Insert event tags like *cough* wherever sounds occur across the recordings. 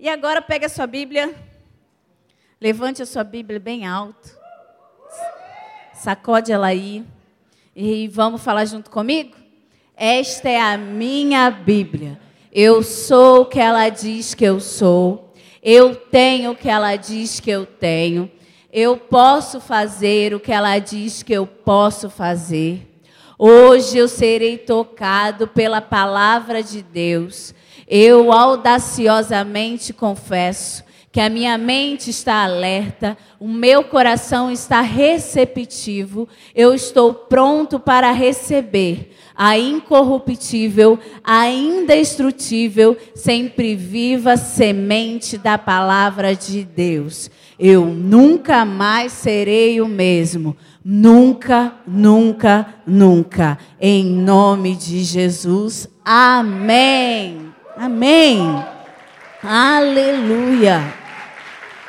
E agora pega a sua Bíblia, levante a sua Bíblia bem alto, sacode ela aí e vamos falar junto comigo? Esta é a minha Bíblia. Eu sou o que ela diz que eu sou. Eu tenho o que ela diz que eu tenho. Eu posso fazer o que ela diz que eu posso fazer. Hoje eu serei tocado pela palavra de Deus. Eu audaciosamente confesso que a minha mente está alerta, o meu coração está receptivo, eu estou pronto para receber a incorruptível, a indestrutível, sempre viva semente da palavra de Deus. Eu nunca mais serei o mesmo. Nunca, nunca, nunca. Em nome de Jesus. Amém. Amém. Aleluia.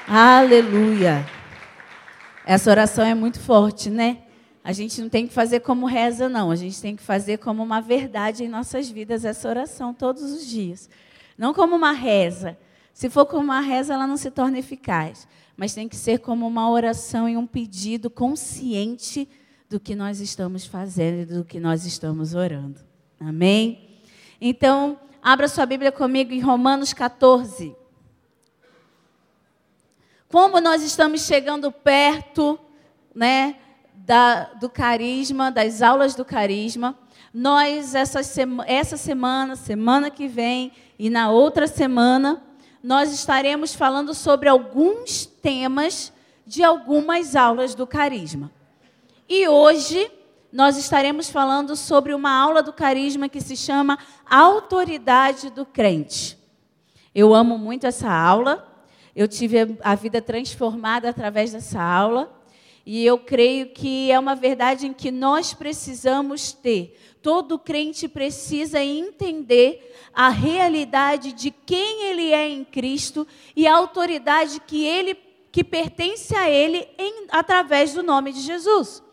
Aleluia. Essa oração é muito forte, né? A gente não tem que fazer como reza, não. A gente tem que fazer como uma verdade em nossas vidas essa oração todos os dias. Não como uma reza. Se for como uma reza, ela não se torna eficaz. Mas tem que ser como uma oração e um pedido consciente do que nós estamos fazendo e do que nós estamos orando. Amém? Então, Abra sua Bíblia comigo em Romanos 14. Como nós estamos chegando perto, né, da, do carisma, das aulas do carisma, nós essa, sema, essa semana, semana que vem e na outra semana, nós estaremos falando sobre alguns temas de algumas aulas do carisma. E hoje nós estaremos falando sobre uma aula do carisma que se chama Autoridade do Crente. Eu amo muito essa aula, eu tive a vida transformada através dessa aula, e eu creio que é uma verdade em que nós precisamos ter. Todo crente precisa entender a realidade de quem ele é em Cristo e a autoridade que ele que pertence a ele em, através do nome de Jesus.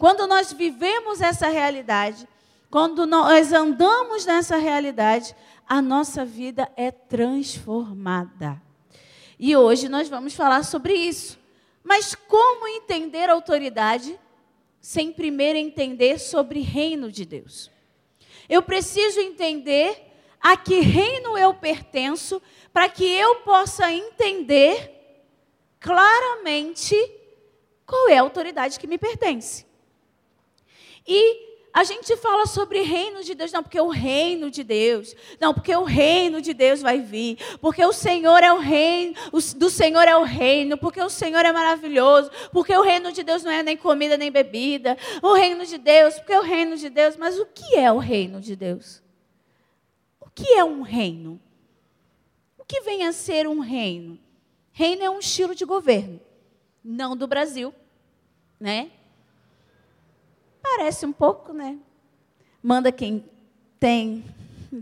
Quando nós vivemos essa realidade, quando nós andamos nessa realidade, a nossa vida é transformada. E hoje nós vamos falar sobre isso. Mas como entender autoridade sem primeiro entender sobre reino de Deus? Eu preciso entender a que reino eu pertenço para que eu possa entender claramente qual é a autoridade que me pertence. E a gente fala sobre reino de Deus, não, porque o reino de Deus, não, porque o reino de Deus vai vir, porque o Senhor é o reino, o, do Senhor é o reino, porque o Senhor é maravilhoso, porque o reino de Deus não é nem comida nem bebida, o reino de Deus, porque o reino de Deus, mas o que é o reino de Deus? O que é um reino? O que vem a ser um reino? Reino é um estilo de governo, não do Brasil, né? Parece um pouco, né? Manda quem tem,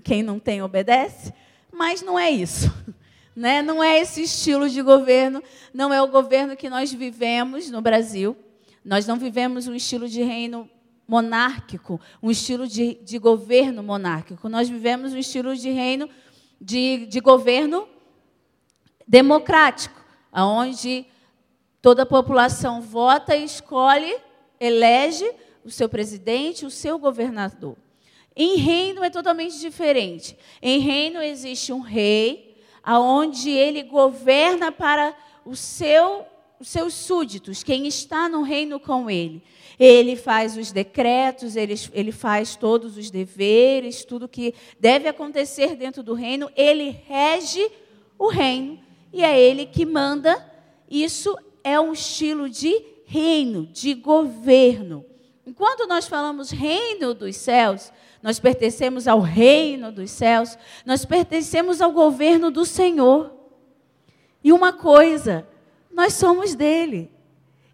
quem não tem obedece, mas não é isso. *laughs* Né? Não é esse estilo de governo, não é o governo que nós vivemos no Brasil. Nós não vivemos um estilo de reino monárquico, um estilo de, de governo monárquico. Nós vivemos um estilo de reino de, de governo democrático, onde toda a população vota e escolhe, elege o seu presidente, o seu governador. Em reino é totalmente diferente. Em reino existe um rei, aonde ele governa para o seu, os seus súditos, quem está no reino com ele. Ele faz os decretos, ele, ele faz todos os deveres, tudo que deve acontecer dentro do reino. Ele rege o reino e é ele que manda. Isso é um estilo de reino, de governo. Enquanto nós falamos reino dos céus, nós pertencemos ao reino dos céus, nós pertencemos ao governo do Senhor. E uma coisa, nós somos dele.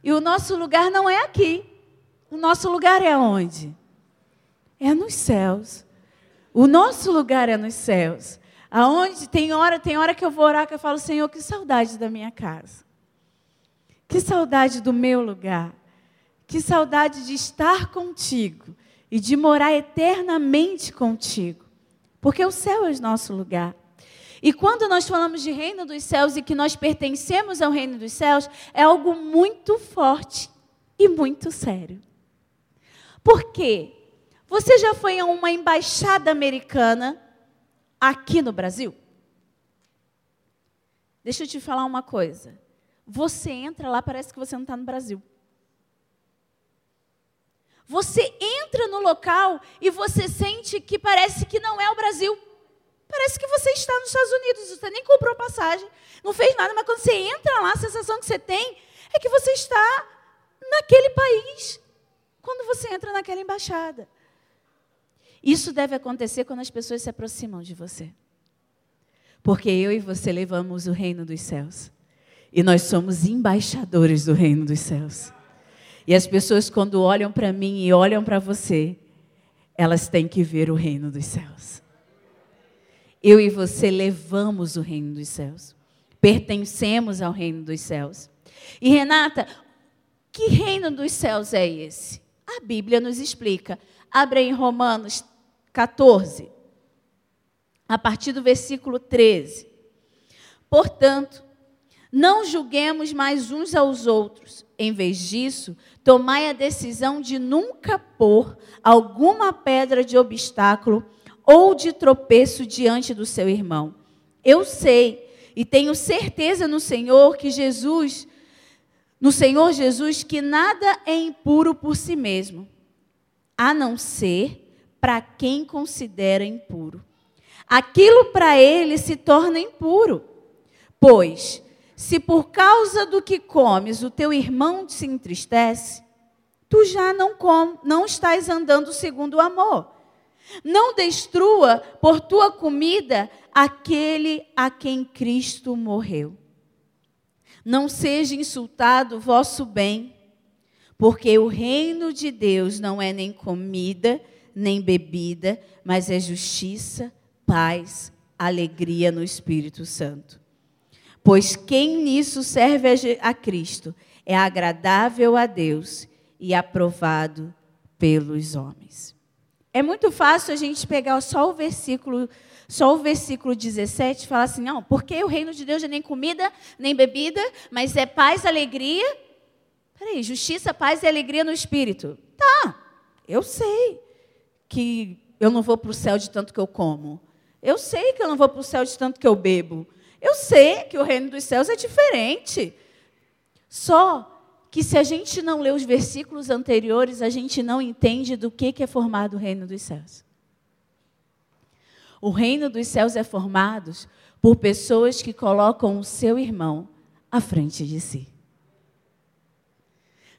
E o nosso lugar não é aqui. O nosso lugar é onde? É nos céus. O nosso lugar é nos céus. Aonde tem hora, tem hora que eu vou orar que eu falo, Senhor, que saudade da minha casa. Que saudade do meu lugar. Que saudade de estar contigo e de morar eternamente contigo. Porque o céu é o nosso lugar. E quando nós falamos de reino dos céus e que nós pertencemos ao reino dos céus, é algo muito forte e muito sério. Por quê? Você já foi a uma embaixada americana aqui no Brasil? Deixa eu te falar uma coisa. Você entra lá, parece que você não está no Brasil. Você entra no local e você sente que parece que não é o Brasil. Parece que você está nos Estados Unidos, você nem comprou passagem, não fez nada, mas quando você entra lá, a sensação que você tem é que você está naquele país, quando você entra naquela embaixada. Isso deve acontecer quando as pessoas se aproximam de você. Porque eu e você levamos o reino dos céus. E nós somos embaixadores do reino dos céus. E as pessoas, quando olham para mim e olham para você, elas têm que ver o reino dos céus. Eu e você levamos o reino dos céus. Pertencemos ao reino dos céus. E Renata, que reino dos céus é esse? A Bíblia nos explica. Abre em Romanos 14, a partir do versículo 13. Portanto, não julguemos mais uns aos outros. Em vez disso, tomai a decisão de nunca pôr alguma pedra de obstáculo ou de tropeço diante do seu irmão. Eu sei e tenho certeza no Senhor que Jesus, no Senhor Jesus, que nada é impuro por si mesmo, a não ser para quem considera impuro. Aquilo para ele se torna impuro, pois se por causa do que comes o teu irmão se entristece, tu já não, com, não estás andando segundo o amor. Não destrua por tua comida aquele a quem Cristo morreu. Não seja insultado vosso bem, porque o reino de Deus não é nem comida, nem bebida, mas é justiça, paz, alegria no Espírito Santo. Pois quem nisso serve a Cristo é agradável a Deus e aprovado pelos homens. É muito fácil a gente pegar só o versículo, só o versículo 17 e falar assim: "Não, porque o reino de Deus é nem comida, nem bebida, mas é paz, alegria". Peraí, justiça, paz e alegria no espírito. Tá. Eu sei que eu não vou para o céu de tanto que eu como. Eu sei que eu não vou para o céu de tanto que eu bebo. Eu sei que o reino dos céus é diferente. Só que se a gente não lê os versículos anteriores, a gente não entende do que, é formado o reino dos céus. O reino dos céus é formado por pessoas que colocam o seu irmão à frente de si.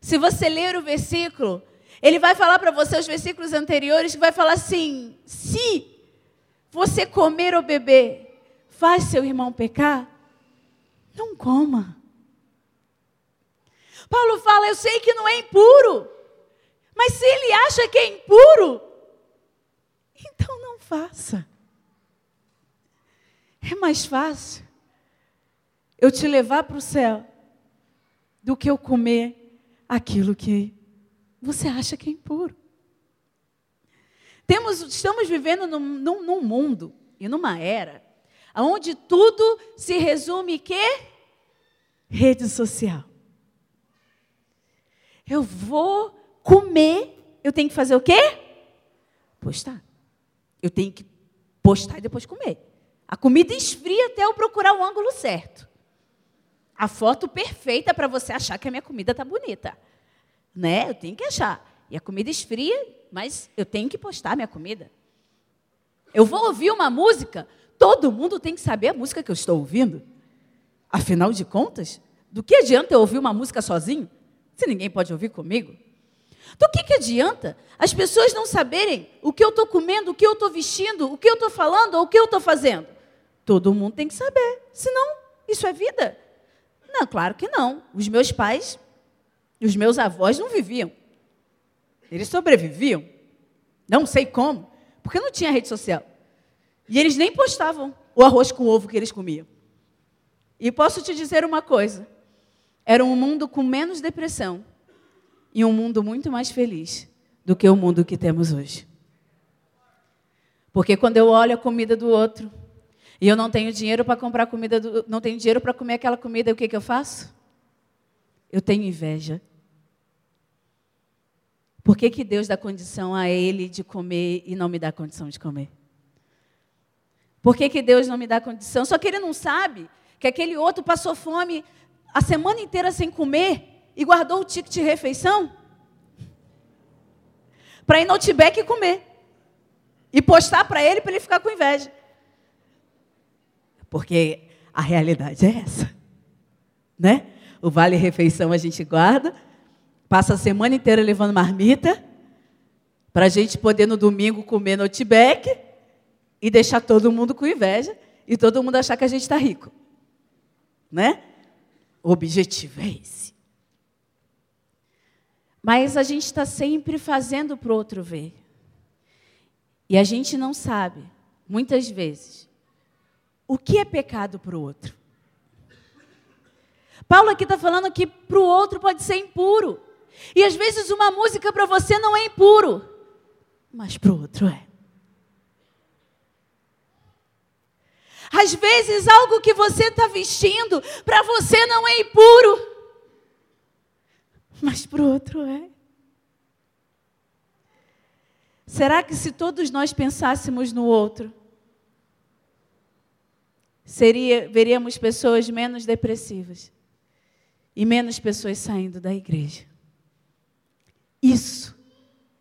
Se você ler o versículo, ele vai falar para você os versículos anteriores, que vai falar assim: se você comer ou beber, faz seu irmão pecar, não coma. Paulo fala: Eu sei que não é impuro, mas se ele acha que é impuro, então não faça. É mais fácil eu te levar para o céu do que eu comer aquilo que você acha que é impuro. Temos, estamos vivendo num, num, num mundo e numa era Onde tudo se resume que rede social. Eu vou comer, eu tenho que fazer o quê? Postar. Eu tenho que postar e depois comer. A comida esfria até eu procurar o ângulo certo. A foto perfeita para você achar que a minha comida está bonita. Né? Eu tenho que achar. E a comida esfria, mas eu tenho que postar a minha comida. Eu vou ouvir uma música, Todo mundo tem que saber a música que eu estou ouvindo. Afinal de contas, do que adianta eu ouvir uma música sozinho, se ninguém pode ouvir comigo? Do que, que adianta as pessoas não saberem o que eu estou comendo, o que eu estou vestindo, o que eu estou falando ou o que eu estou fazendo? Todo mundo tem que saber, senão isso é vida. Não, claro que não. Os meus pais, os meus avós não viviam. Eles sobreviviam. Não sei como, porque não tinha rede social. E eles nem postavam o arroz com ovo que eles comiam. E posso te dizer uma coisa: era um mundo com menos depressão e um mundo muito mais feliz do que o mundo que temos hoje. Porque quando eu olho a comida do outro, E eu não tenho dinheiro para comprar comida, do, não tenho dinheiro para comer aquela comida, o que, que eu faço? Eu tenho inveja. Por que, que Deus dá condição a ele de comer e não me dá condição de comer? Por que, que Deus não me dá condição? Só que ele não sabe que aquele outro passou fome a semana inteira sem comer e guardou o ticket de refeição para ir no Outback e comer. E postar para ele para ele ficar com inveja. Porque a realidade é essa. Né? O vale refeição a gente guarda, passa a semana inteira levando marmita, para a gente poder no domingo comer no Outback e deixar todo mundo com inveja e todo mundo achar que a gente está rico. Né? O objetivo é esse. Mas a gente está sempre fazendo para o outro ver. E a gente não sabe, muitas vezes, o que é pecado para o outro. Paulo aqui está falando que para o outro pode ser impuro. E às vezes uma música para você não é impuro, mas para o outro é. Às vezes algo que você está vestindo para você não é impuro, mas para o outro é. Será que se todos nós pensássemos no outro, seria, veríamos pessoas menos depressivas e menos pessoas saindo da igreja? Isso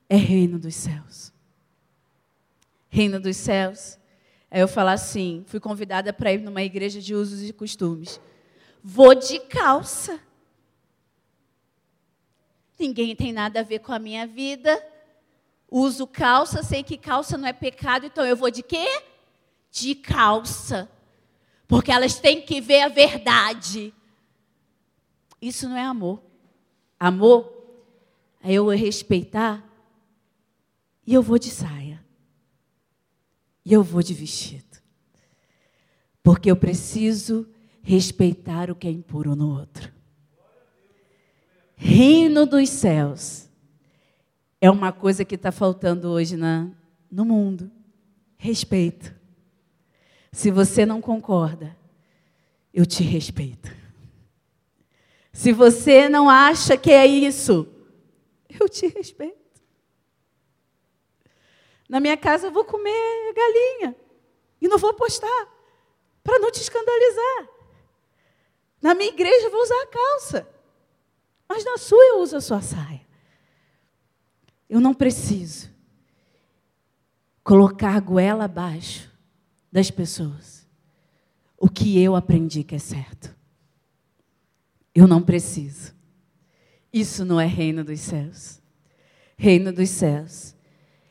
é reino dos céus. Reino dos céus Aí eu falar assim, fui convidada para ir numa igreja de usos e costumes. Vou de calça. Ninguém tem nada a ver com a minha vida. Uso calça, sei que calça não é pecado, então eu vou de quê? De calça. Porque elas têm que ver a verdade. Isso não é amor. Amor é eu respeitar e eu vou de saia. E eu vou de vestido. Porque eu preciso respeitar o que é impuro no outro. Reino dos céus é uma coisa que está faltando hoje na, no mundo. Respeito. Se você não concorda, eu te respeito. Se você não acha que é isso, eu te respeito. Na minha casa eu vou comer galinha e não vou postar para não te escandalizar. Na minha igreja eu vou usar a calça, mas na sua eu uso a sua saia. Eu não preciso colocar a goela abaixo das pessoas o que eu aprendi que é certo. Eu não preciso. Isso não é reino dos céus. Reino dos céus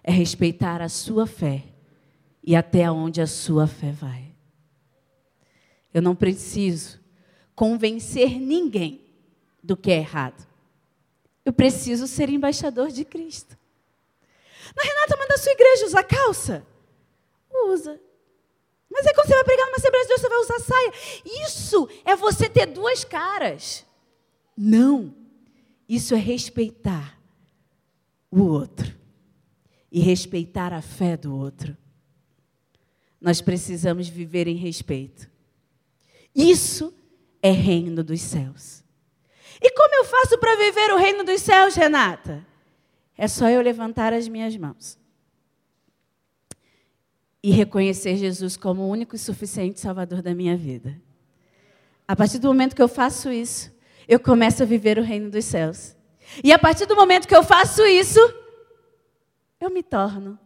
é respeitar a sua fé e até onde a sua fé vai. Eu não preciso convencer ninguém do que é errado. Eu preciso ser embaixador de Cristo. Na Renata, manda a sua igreja usar calça? Usa. Mas é quando você vai pregar numa Assembleia de Deus, você vai usar saia. Isso é você ter duas caras. Não. Isso é respeitar o outro e respeitar a fé do outro. Nós precisamos viver em respeito. Isso é reino dos céus. E como eu faço para viver o reino dos céus, Renata? É só eu levantar as minhas mãos e reconhecer Jesus como o único e suficiente Salvador da minha vida. A partir do momento que eu faço isso, eu começo a viver o reino dos céus. E a partir do momento que eu faço isso, eu me torno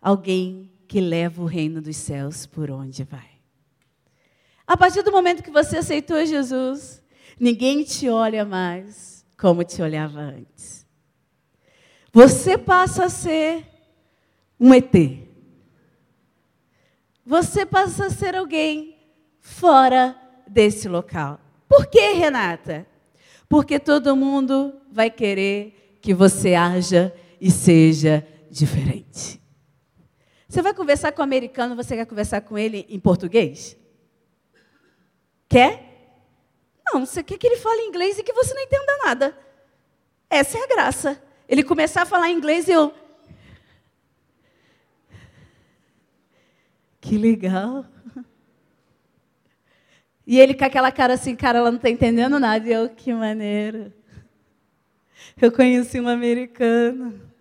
alguém que leva o reino dos céus por onde vai. A partir do momento que você aceitou Jesus, ninguém te olha mais como te olhava antes. Você passa a ser um ET. Você passa a ser alguém fora desse local. Por que, Renata? Porque todo mundo vai querer que você haja e seja diferente. Você vai conversar com o americano, você quer conversar com ele em português? Quer? Não, você quer que ele fale inglês e que você não entenda nada. Essa é a graça. Ele começar a falar inglês e eu. Que legal. E ele com aquela cara assim, cara, ela não está entendendo nada. E eu, que maneiro. Eu conheci um americano.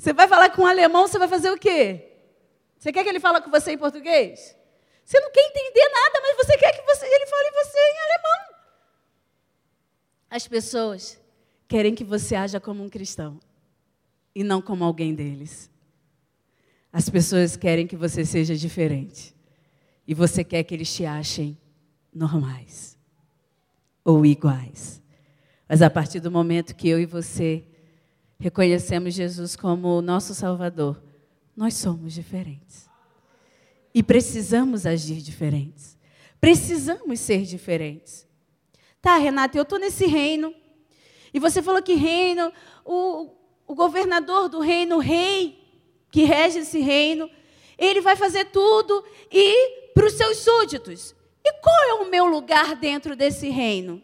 Você vai falar com um alemão, você vai fazer o quê? Você quer que ele fale com você em português? Você não quer entender nada, mas você quer que você, ele fale você em alemão. As pessoas querem que você haja como um cristão e não como alguém deles. As pessoas querem que você seja diferente e você quer que eles te achem normais ou iguais. Mas a partir do momento que eu e você reconhecemos Jesus como o nosso Salvador, nós somos diferentes. E precisamos agir diferentes. Precisamos ser diferentes. Tá, Renata, eu estou nesse reino. E você falou que reino, o, o governador do reino, o rei que rege esse reino, ele vai fazer tudo e para os seus súditos. E qual é o meu lugar dentro desse reino?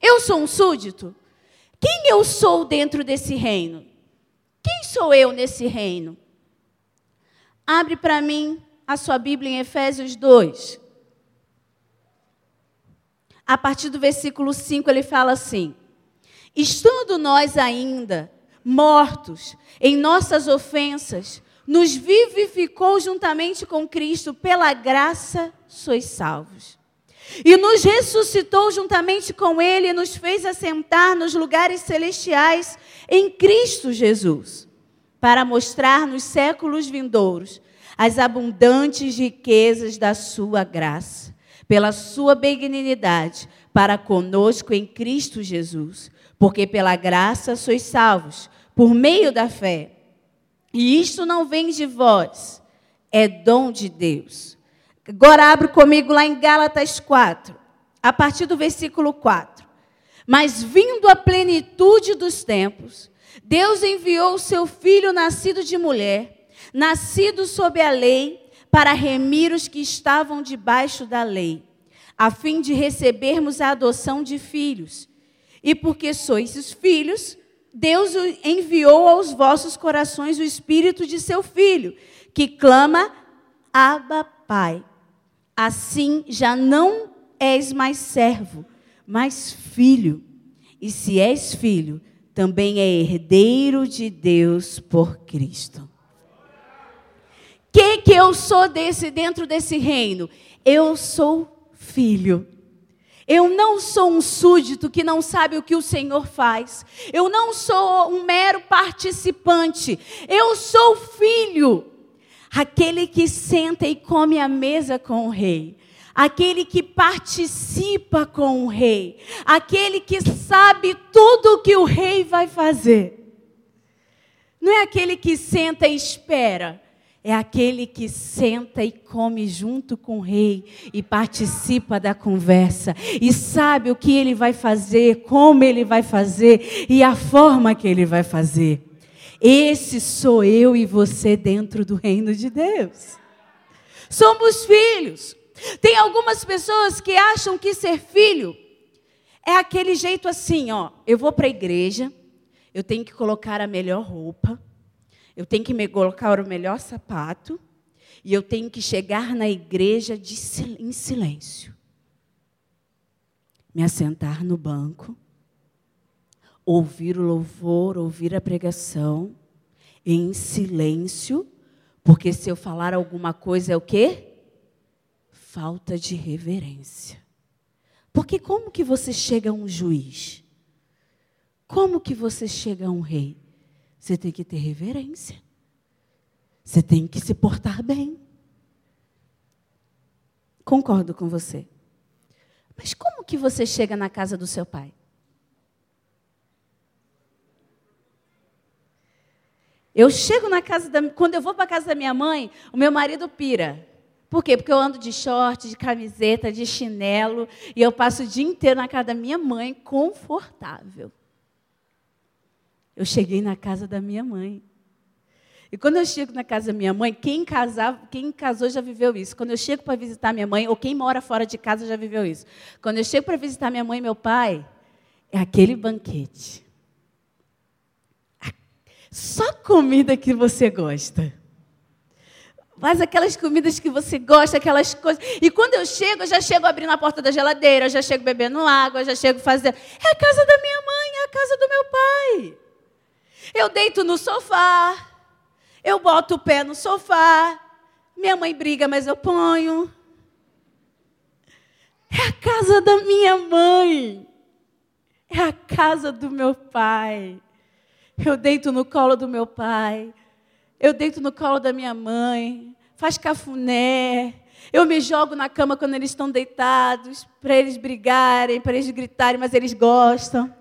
Eu sou um súdito? Quem eu sou dentro desse reino? Quem sou eu nesse reino? Abre para mim a sua Bíblia em Efésios 2. A partir do versículo 5, ele fala assim: Estando nós ainda mortos em nossas ofensas, nos vivificou juntamente com Cristo, pela graça sois salvos. E nos ressuscitou juntamente com Ele e nos fez assentar nos lugares celestiais em Cristo Jesus, para mostrar nos séculos vindouros as abundantes riquezas da Sua graça, pela Sua benignidade para conosco em Cristo Jesus. Porque pela graça sois salvos, por meio da fé. E isto não vem de vós, é dom de Deus Agora abra comigo lá em Gálatas 4, a partir do versículo 4. Mas vindo a plenitude dos tempos, Deus enviou o seu filho nascido de mulher, nascido sob a lei, para remir os que estavam debaixo da lei, a fim de recebermos a adoção de filhos. E porque sois os filhos, Deus enviou aos vossos corações o espírito de seu filho, que clama: Abba, Pai. Assim já não és mais servo, mas filho. E se és filho, também é herdeiro de Deus por Cristo. Que que eu sou desse dentro desse reino? Eu sou filho. Eu não sou um súdito que não sabe o que o Senhor faz. Eu não sou um mero participante. Eu sou filho aquele que senta e come a mesa com o rei, aquele que participa com o rei, aquele que sabe tudo o que o rei vai fazer. Não é aquele que senta e espera, é aquele que senta e come junto com o rei e participa da conversa e sabe o que ele vai fazer, como ele vai fazer e a forma que ele vai fazer. Esse sou eu e você dentro do reino de Deus. Somos filhos. Tem algumas pessoas que acham que ser filho é aquele jeito assim, ó. Eu vou para a igreja, eu tenho que colocar a melhor roupa, eu tenho que me colocar o melhor sapato, e eu tenho que chegar na igreja de, em silêncio. Me assentar no banco, ouvir o louvor, ouvir a pregação em silêncio, porque se eu falar alguma coisa é o quê? Falta de reverência. Porque como que você chega a um juiz? Como que você chega a um rei? Você tem que ter reverência. Você tem que se portar bem. Concordo com você. Mas como que você chega na casa do seu pai? Eu chego na casa da. Quando eu vou para a casa da minha mãe, o meu marido pira. Por quê? Porque eu ando de short, de camiseta, de chinelo, e eu passo o dia inteiro na casa da minha mãe, confortável. Eu cheguei na casa da minha mãe. E quando eu chego na casa da minha mãe, quem, casava, quem casou já viveu isso. Quando eu chego para visitar minha mãe, ou quem mora fora de casa já viveu isso. Quando eu chego para visitar minha mãe e meu pai, é aquele banquete. Só comida que você gosta. Faz aquelas comidas que você gosta, aquelas coisas. E quando eu chego, eu já chego abrindo a porta da geladeira, eu já chego bebendo água, eu já chego fazendo. É a casa da minha mãe, é a casa do meu pai. Eu deito no sofá, eu boto o pé no sofá. Minha mãe briga, mas eu ponho. É a casa da minha mãe. É a casa do meu pai. Eu deito no colo do meu pai. Eu deito no colo da minha mãe, faz cafuné. Eu me jogo na cama quando eles estão deitados, para eles brigarem, para eles gritarem, mas eles gostam.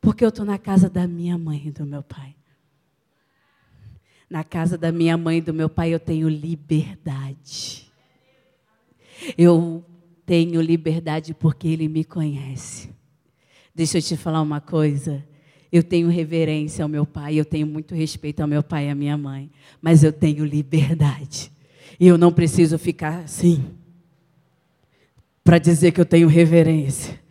Porque eu estou na casa da minha mãe e do meu pai. Na casa da minha mãe e do meu pai eu tenho liberdade. Eu tenho liberdade porque ele me conhece. Deixa eu te falar uma coisa. Eu tenho reverência ao meu pai, eu tenho muito respeito ao meu pai e à minha mãe, mas eu tenho liberdade. E eu não preciso ficar assim para dizer que eu tenho reverência.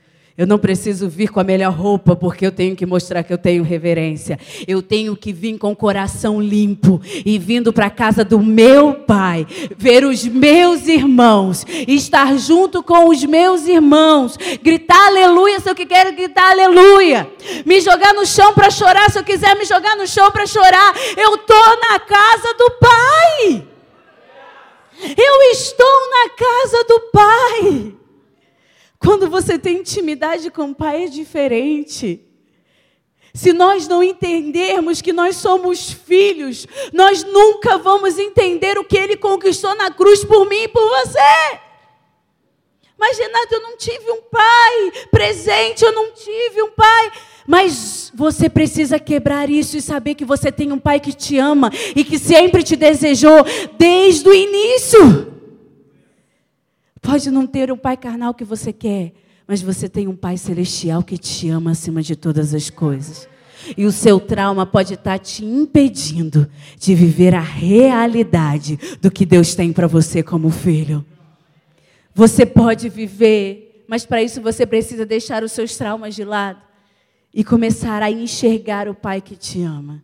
Eu não preciso vir com a melhor roupa porque eu tenho que mostrar que eu tenho reverência. Eu tenho que vir com o coração limpo e vindo para a casa do meu pai, ver os meus irmãos, estar junto com os meus irmãos, gritar aleluia se eu quero gritar aleluia, me jogar no chão para chorar se eu quiser me jogar no chão para chorar. Eu tô na casa do pai. Eu estou na casa do pai. Quando você tem intimidade com o Pai é diferente. Se nós não entendermos que nós somos filhos, nós nunca vamos entender o que Ele conquistou na cruz por mim e por você. Mas, Renato, eu não tive um pai presente, eu não tive um pai. Mas você precisa quebrar isso e saber que você tem um pai que te ama e que sempre te desejou desde o início. Pode não ter o pai carnal que você quer, mas você tem um pai celestial que te ama acima de todas as coisas. E o seu trauma pode estar te impedindo de viver a realidade do que Deus tem para você como filho. Você pode viver, mas para isso você precisa deixar os seus traumas de lado e começar a enxergar o Pai que te ama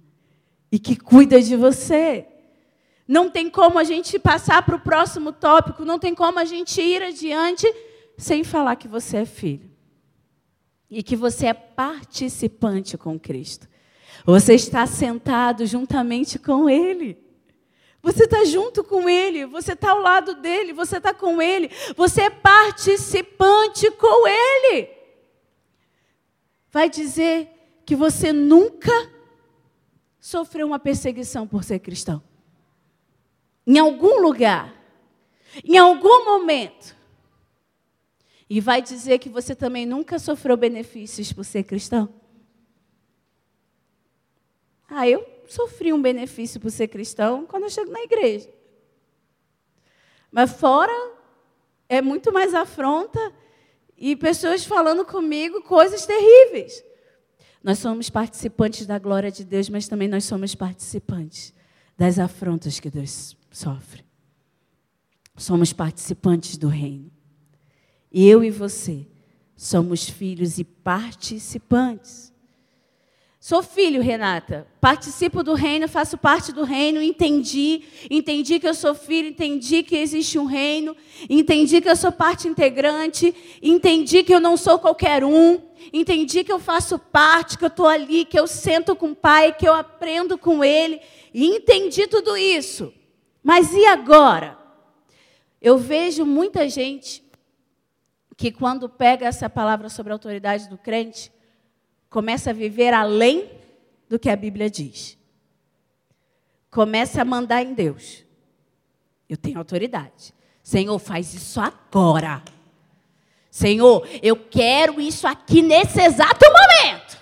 e que cuida de você. Não tem como a gente passar para o próximo tópico, não tem como a gente ir adiante sem falar que você é filho. E que você é participante com Cristo. Você está sentado juntamente com Ele. Você está junto com Ele, você está ao lado dele, você está com Ele, você é participante com Ele. Vai dizer que você nunca sofreu uma perseguição por ser cristão em algum lugar, em algum momento, e vai dizer que você também nunca sofreu benefícios por ser cristão? Ah, eu sofri um benefício por ser cristão quando eu chego na igreja. Mas fora é muito mais afronta e pessoas falando comigo coisas terríveis. Nós somos participantes da glória de Deus, mas também nós somos participantes das afrontas que Deus sofre. Somos participantes do reino. Eu e você somos filhos e participantes. Sou filho, Renata. Participo do reino, faço parte do reino, entendi, entendi que eu sou filho, entendi que existe um reino, entendi que eu sou parte integrante, entendi que eu não sou qualquer um, entendi que eu faço parte, que eu estou ali, que eu sento com o Pai, que eu aprendo com Ele, e entendi tudo isso. Mas e agora? Eu vejo muita gente que, quando pega essa palavra sobre a autoridade do crente, começa a viver além do que a Bíblia diz. Começa a mandar em Deus. Eu tenho autoridade. Senhor, faz isso agora. Senhor, eu quero isso aqui nesse exato momento.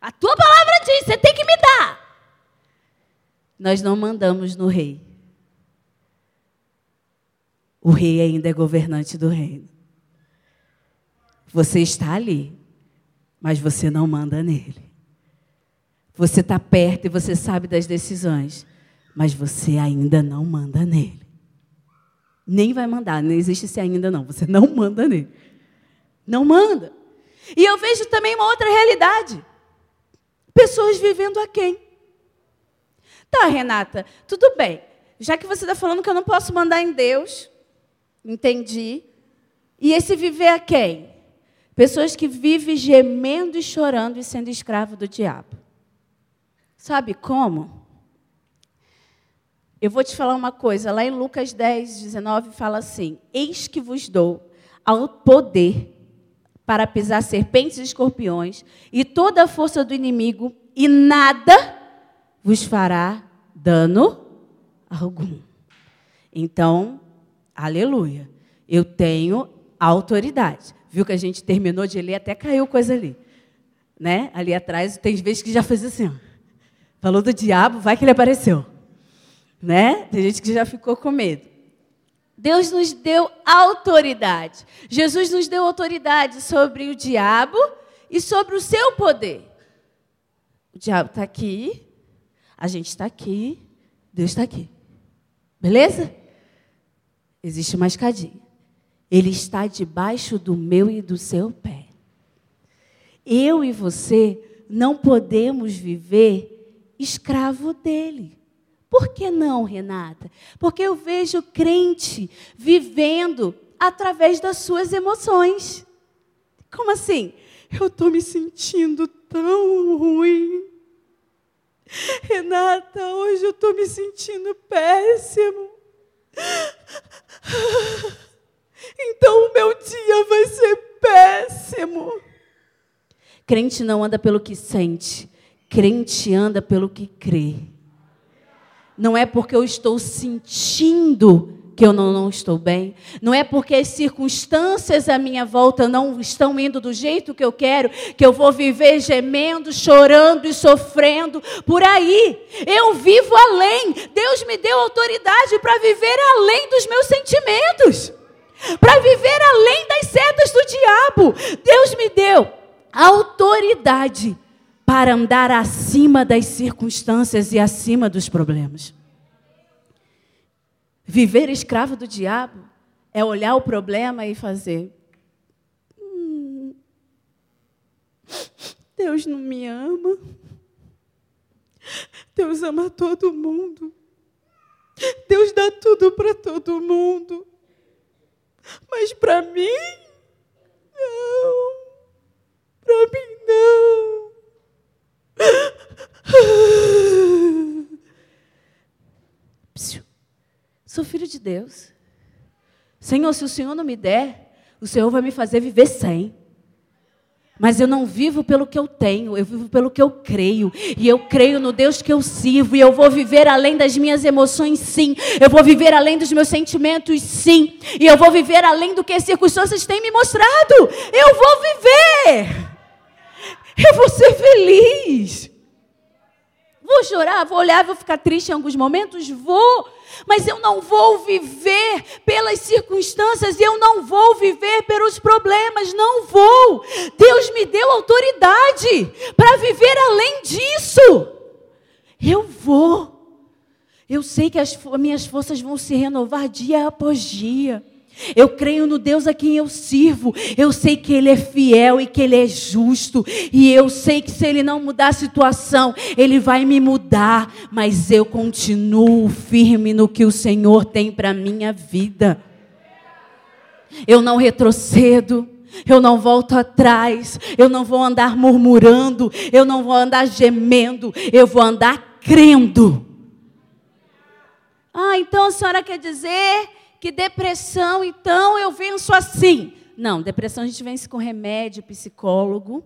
A tua palavra diz, você tem que me dar nós não mandamos no rei. O rei ainda é governante do reino. Você está ali, mas você não manda nele. Você está perto e você sabe das decisões, mas você ainda não manda nele. Nem vai mandar, não existe esse ainda não. Você não manda nele. Não manda. E eu vejo também uma outra realidade. Pessoas vivendo a quem? Tá, Renata, tudo bem. Já que você está falando que eu não posso mandar em Deus, entendi. E esse viver a quem? Pessoas que vivem gemendo e chorando e sendo escravo do diabo. Sabe como? Eu vou te falar uma coisa, lá em Lucas 10, 19, fala assim: Eis que vos dou ao poder para pisar serpentes e escorpiões e toda a força do inimigo, e nada vos fará dano algum. Então, aleluia. Eu tenho autoridade. Viu que a gente terminou de ler, até caiu coisa ali. Né? Ali atrás, tem vezes que já fez assim. Ó. Falou do diabo, vai que ele apareceu né? Tem gente que já ficou com medo. Deus nos deu autoridade. Jesus nos deu autoridade sobre o diabo e sobre o seu poder. O diabo está aqui, a gente está aqui, Deus está aqui. Beleza? Existe uma escadinha. Ele está debaixo do meu e do seu pé. Eu e você não podemos viver escravo dele. Por que não, Renata? Porque eu vejo crente vivendo através das suas emoções. Como assim? Eu estou me sentindo tão ruim. *laughs* Renata, hoje eu estou me sentindo péssimo. *laughs* Então o meu dia vai ser péssimo. Crente não anda pelo que sente, crente anda pelo que crê. Não é porque eu estou sentindo que eu não, não, estou bem. Não é porque as circunstâncias à minha volta não estão indo do jeito que eu quero, que eu vou viver gemendo, chorando e sofrendo por aí. Eu vivo além. Deus me deu autoridade para viver além dos meus sentimentos, para viver além das setas do diabo. Deus me deu autoridade para andar acima das circunstâncias e acima dos problemas. Viver escravo do diabo é olhar o problema e fazer. Hum, Deus não me ama. Deus ama todo mundo. Deus dá tudo para todo mundo. Mas para mim, não. Para mim, não. Sou filho de Deus. Senhor, se o Senhor não me der, o Senhor vai me fazer viver sem. Mas eu não vivo pelo que eu tenho, eu vivo pelo que eu creio. E eu creio no Deus que eu sirvo. E eu vou viver além das minhas emoções, sim. Eu vou viver além dos meus sentimentos, sim. E eu vou viver além do que as circunstâncias têm me mostrado. Eu vou viver. Eu vou ser feliz. Vou chorar, vou olhar, vou ficar triste em alguns momentos? Vou. Mas eu não vou viver pelas circunstâncias, eu não vou viver pelos problemas, não vou. Deus me deu autoridade para viver além disso. Eu vou. Eu sei que as minhas forças vão se renovar dia após dia. Eu creio no Deus a quem eu sirvo. Eu sei que Ele é fiel e que Ele é justo. E eu sei que se Ele não mudar a situação, Ele vai me mudar. Mas eu continuo firme no que o Senhor tem para minha vida. Eu não retrocedo. Eu não volto atrás, eu não vou andar murmurando, eu não vou andar gemendo, eu vou andar crendo. Ah, então a senhora quer dizer que depressão, então eu venço assim. Não, depressão a gente vence com remédio, psicólogo,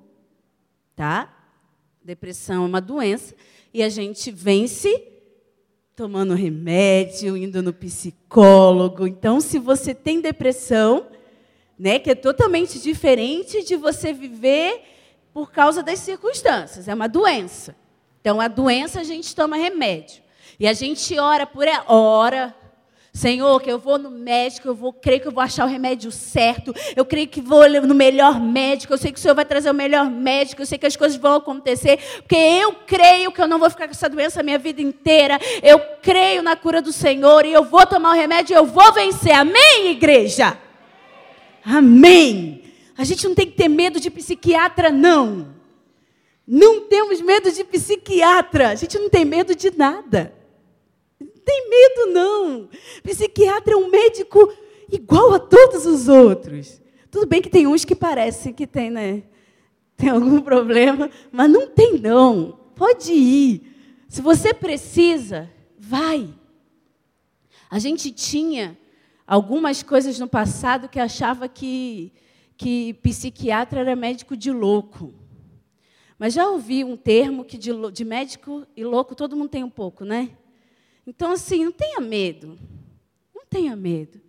tá? Depressão é uma doença e a gente vence tomando remédio, indo no psicólogo. Então, se você tem depressão, né, que é totalmente diferente de você viver por causa das circunstâncias, é uma doença. Então, a doença a gente toma remédio. E a gente ora por ela, ora, Senhor, que eu vou no médico, eu vou creio que eu vou achar o remédio certo. Eu creio que vou no melhor médico. Eu sei que o Senhor vai trazer o melhor médico. Eu sei que as coisas vão acontecer, porque eu creio que eu não vou ficar com essa doença a minha vida inteira. Eu creio na cura do Senhor e eu vou tomar o remédio e eu vou vencer. Amém, igreja. Amém. A gente não tem que ter medo de psiquiatra não. Não temos medo de psiquiatra. A gente não tem medo de nada tem medo, não. Psiquiatra é um médico igual a todos os outros. Tudo bem que tem uns que parecem que tem, né? Tem algum problema, mas não tem, não. Pode ir. Se você precisa, vai. A gente tinha algumas coisas no passado que achava que, que psiquiatra era médico de louco. Mas já ouvi um termo que de, de médico e louco todo mundo tem um pouco, né? Então, assim, não tenha medo. Não tenha medo.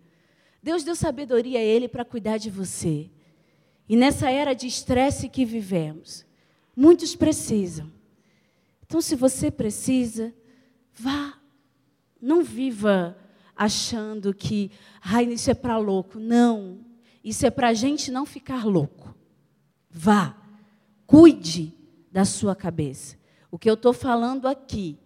Deus deu sabedoria a Ele para cuidar de você. E nessa era de estresse que vivemos, muitos precisam. Então, se você precisa, vá. Não viva achando que, ai, isso é para louco. Não. Isso é para a gente não ficar louco. Vá. Cuide da sua cabeça. O que eu estou falando aqui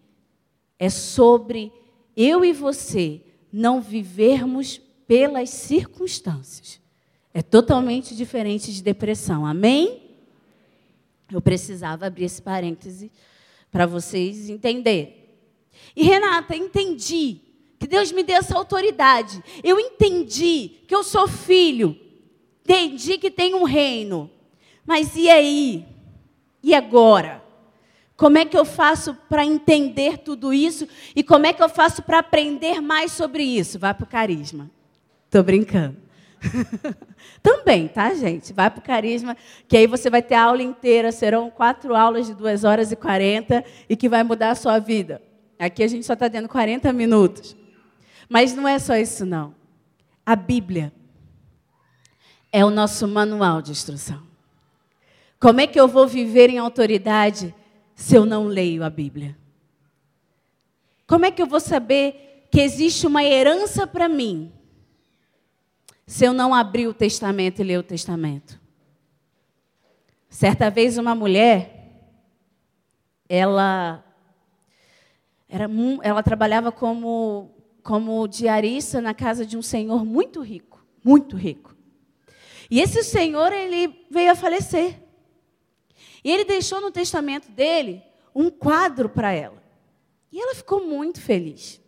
é sobre eu e você não vivermos pelas circunstâncias. É totalmente diferente de depressão. Amém? Eu precisava abrir esse parêntese para vocês entenderem. E Renata, entendi que Deus me deu essa autoridade. Eu entendi que eu sou filho. Entendi que tem um reino. Mas e aí? E agora? Como é que eu faço para entender tudo isso? E como é que eu faço para aprender mais sobre isso? Vai para o carisma. Estou brincando. *laughs* Também, tá, gente? Vai para o carisma, que aí você vai ter a aula inteira, serão quatro aulas de duas horas e quarenta, e que vai mudar a sua vida. Aqui a gente só está dando 40 minutos. Mas não é só isso, não. A Bíblia é o nosso manual de instrução. Como é que eu vou viver em autoridade se eu não leio a Bíblia? Como é que eu vou saber que existe uma herança para mim se eu não abrir o testamento e ler o testamento? Certa vez uma mulher, ela era, ela trabalhava como, como diarista na casa de um senhor muito rico, muito rico. E esse senhor ele veio a falecer. E ele deixou no testamento dele um quadro para ela. E ela ficou muito feliz.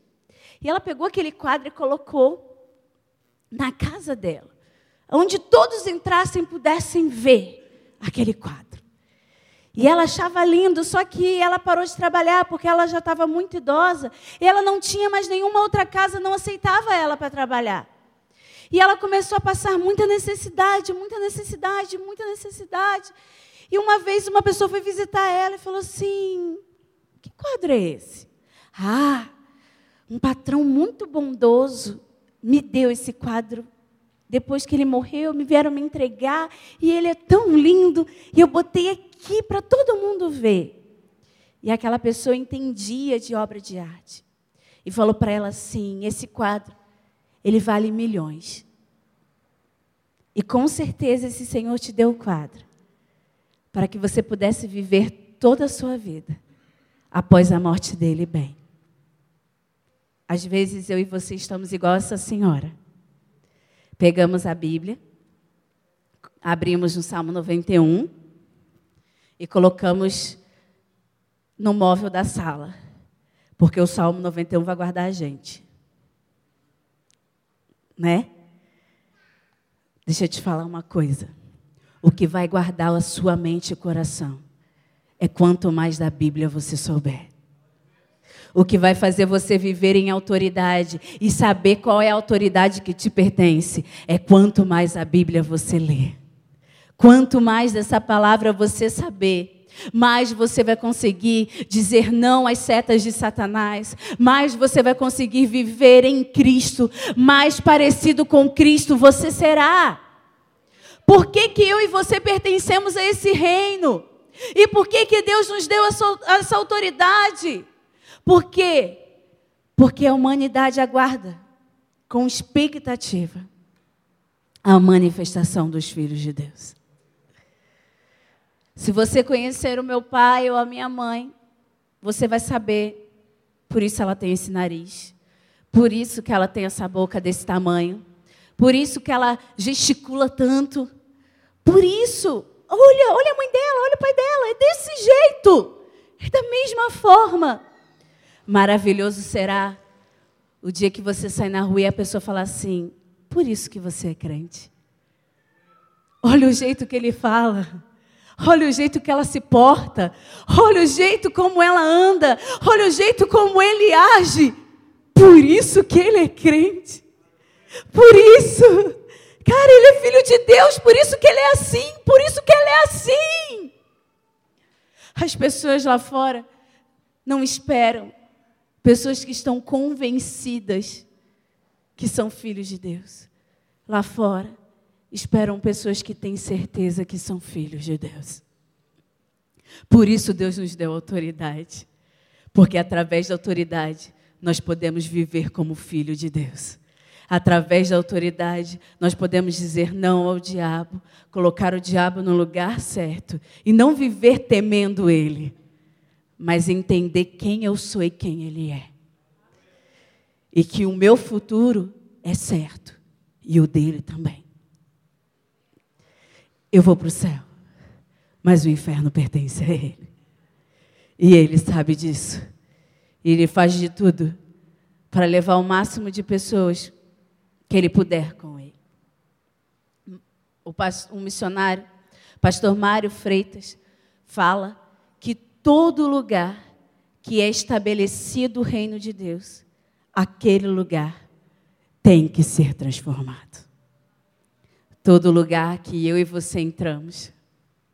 E ela pegou aquele quadro e colocou na casa dela, onde todos entrassem e pudessem ver aquele quadro. E ela achava lindo, só que ela parou de trabalhar porque ela já estava muito idosa. E ela não tinha mais nenhuma outra casa, não aceitava ela para trabalhar. E ela começou a passar muita necessidade, muita necessidade, muita necessidade. E uma vez uma pessoa foi visitar ela e falou assim: Que quadro é esse? Ah, um patrão muito bondoso me deu esse quadro. Depois que ele morreu, me vieram me entregar e ele é tão lindo. E eu botei aqui para todo mundo ver. E aquela pessoa entendia de obra de arte. E falou para ela assim: esse quadro, ele vale milhões. E com certeza esse Senhor te deu o quadro para que você pudesse viver toda a sua vida após a morte dele bem. Às vezes eu e você estamos igual essa senhora. Pegamos a Bíblia, abrimos no Salmo 91 e colocamos no móvel da sala, porque o Salmo 91 vai guardar a gente. Né? Deixa eu te falar uma coisa. O que vai guardar a sua mente e coração é quanto mais da Bíblia você souber. O que vai fazer você viver em autoridade e saber qual é a autoridade que te pertence é quanto mais a Bíblia você lê. Quanto mais dessa palavra você saber, mais você vai conseguir dizer não às setas de Satanás, mais você vai conseguir viver em Cristo, mais parecido com Cristo você será. Por que, que eu e você pertencemos a esse reino? E por que, que Deus nos deu essa, autoridade? Por quê? Porque a humanidade aguarda com expectativa a manifestação dos filhos de Deus. Se você conhecer o meu pai ou a minha mãe, você vai saber, por isso ela tem esse nariz, por isso que ela tem essa boca desse tamanho, por isso que ela gesticula tanto. Por isso, olha, olha a mãe dela, olha o pai dela, é desse jeito. É da mesma forma. Maravilhoso será O dia que você sai na rua e a pessoa fala assim: por isso que você é crente. Olha o jeito que ele fala. Olha o jeito que ela se porta. Olha o jeito como ela anda. Olha o jeito como ele age. Por isso que ele é crente. Por isso. Cara, ele é filho de Deus, por isso que ele é assim, por isso que ele é assim. As pessoas lá fora não esperam. Pessoas que estão convencidas que são filhos de Deus. Lá fora, esperam pessoas que têm certeza que são filhos de Deus. Por isso Deus nos deu autoridade. Porque através da autoridade nós podemos viver como filho de Deus. Através da autoridade, nós podemos dizer não ao diabo, colocar o diabo no lugar certo e não viver temendo ele, mas entender quem eu sou e quem ele é. E que o meu futuro é certo e o dele também. Eu vou para o céu, mas o inferno pertence a ele. E ele sabe disso. E ele faz de tudo para levar o máximo de pessoas que ele puder com ele. O um missionário, pastor Mário Freitas, fala que todo lugar que é estabelecido o reino de Deus, aquele lugar tem que ser transformado. Todo lugar que eu e você entramos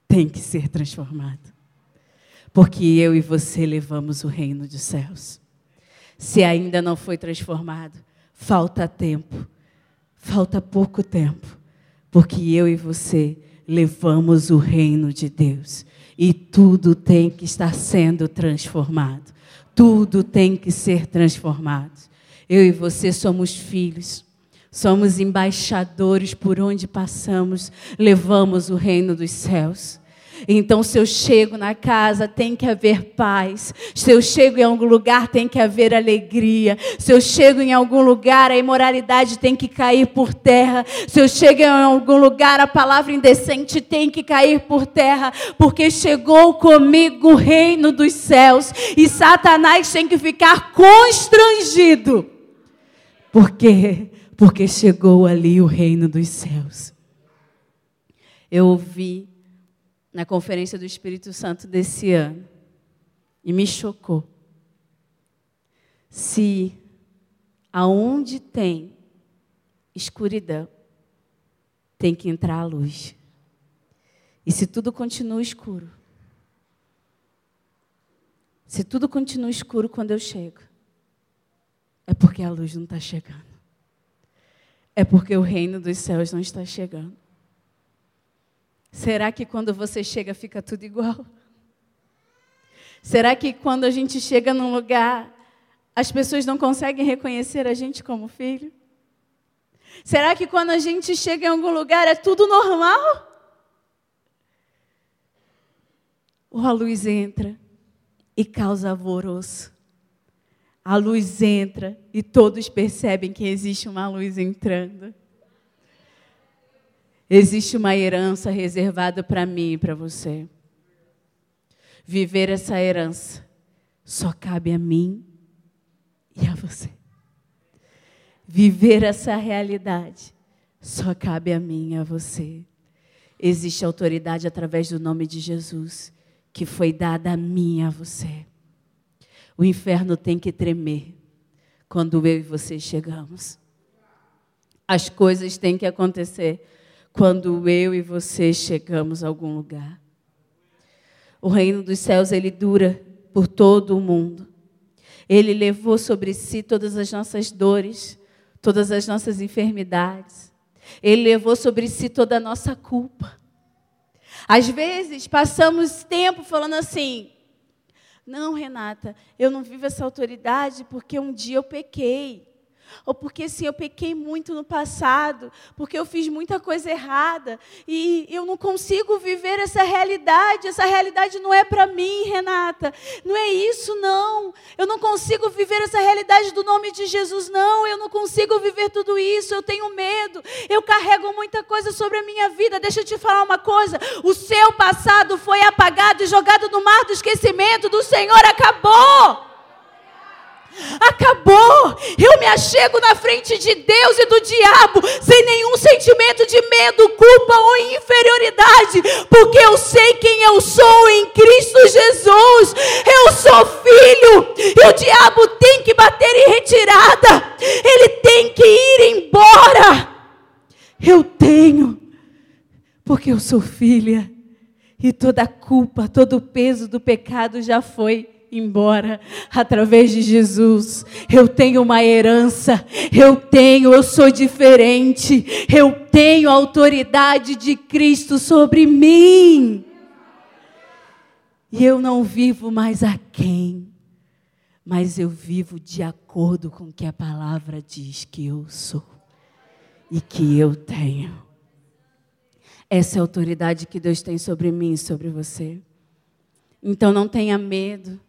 tem que ser transformado. Porque eu e você levamos o reino dos céus. Se ainda não foi transformado, falta tempo Falta pouco tempo, porque eu e você levamos o reino de Deus e tudo tem que estar sendo transformado. Tudo tem que ser transformado. Eu e você somos filhos. Somos embaixadores por onde passamos, levamos o reino dos céus. Então, se eu chego na casa, tem que haver paz. Se eu chego em algum lugar, tem que haver alegria. Se eu chego em algum lugar, a imoralidade tem que cair por terra. Se eu chego em algum lugar, a palavra indecente tem que cair por terra, porque chegou comigo o reino dos céus e Satanás tem que ficar constrangido. Por quê? Porque chegou ali o reino dos céus. Eu ouvi na conferência do Espírito Santo desse ano e me chocou. Se aonde tem escuridão, tem que entrar a luz. E se tudo continua escuro, se tudo continua escuro quando eu chego, é porque a luz não está chegando. É porque o reino dos céus não está chegando. Será que quando você chega fica tudo igual? Será que quando a gente chega num lugar, as pessoas não conseguem reconhecer a gente como filho? Será que quando a gente chega em algum lugar é tudo normal? Ou a luz entra e causa alvoroço? A luz entra e todos percebem que existe uma luz entrando. Existe uma herança reservada para mim e para você. Viver essa herança só cabe a mim e a você. Viver essa realidade só cabe a mim e a você. Existe autoridade através do nome de Jesus que foi dada a mim e a você. O inferno tem que tremer quando eu e você chegamos. As coisas têm que acontecer quando eu e você chegamos a algum lugar. O reino dos céus, ele dura por todo o mundo. Ele levou sobre si todas as nossas dores, todas as nossas enfermidades. Ele levou sobre si toda a nossa culpa. Às vezes passamos tempo falando assim: não, Renata, eu não vivo essa autoridade porque um dia eu pequei ou porque assim, eu pequei muito no passado, porque eu fiz muita coisa errada e eu não consigo viver essa realidade. Essa realidade não é para mim, Renata. Não é isso, não. Eu não consigo viver essa realidade do nome de Jesus, não. Eu não consigo viver tudo isso. Eu tenho medo. Eu carrego muita coisa sobre a minha vida. Deixa eu te falar uma coisa: o seu passado foi apagado e jogado no mar do esquecimento do Senhor. Acabou. Acabou! Eu me achego na frente de Deus e do diabo sem nenhum sentimento de medo, culpa ou inferioridade, porque eu sei quem eu sou em Cristo Jesus. Eu sou filho e o diabo tem que bater em retirada, ele tem que ir embora. Eu tenho, porque eu sou filha e toda a culpa, todo o peso do pecado já foi embora através de Jesus. Eu tenho uma herança, eu tenho, eu sou diferente, eu tenho a autoridade de Cristo sobre mim. E eu não vivo mais a quem, mas eu vivo de acordo com o que a palavra diz que eu sou e que eu tenho. Essa é a autoridade que Deus tem sobre mim e sobre você. Então não tenha medo.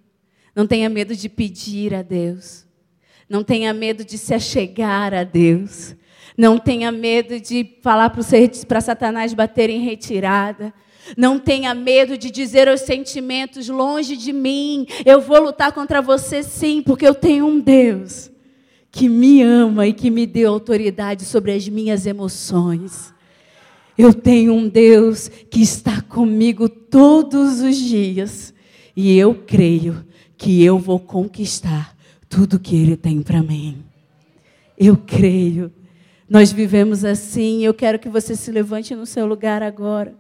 Não tenha medo de pedir a Deus. Não tenha medo de se achegar a Deus. Não tenha medo de falar para Satanás bater em retirada. Não tenha medo de dizer os sentimentos longe de mim. Eu vou lutar contra você sim, porque eu tenho um Deus que me ama e que me deu autoridade sobre as minhas emoções. Eu tenho um Deus que está comigo todos os dias. E eu creio que eu vou conquistar tudo que Ele tem para mim. Eu creio. Nós vivemos assim. Eu quero que você se levante no seu lugar agora.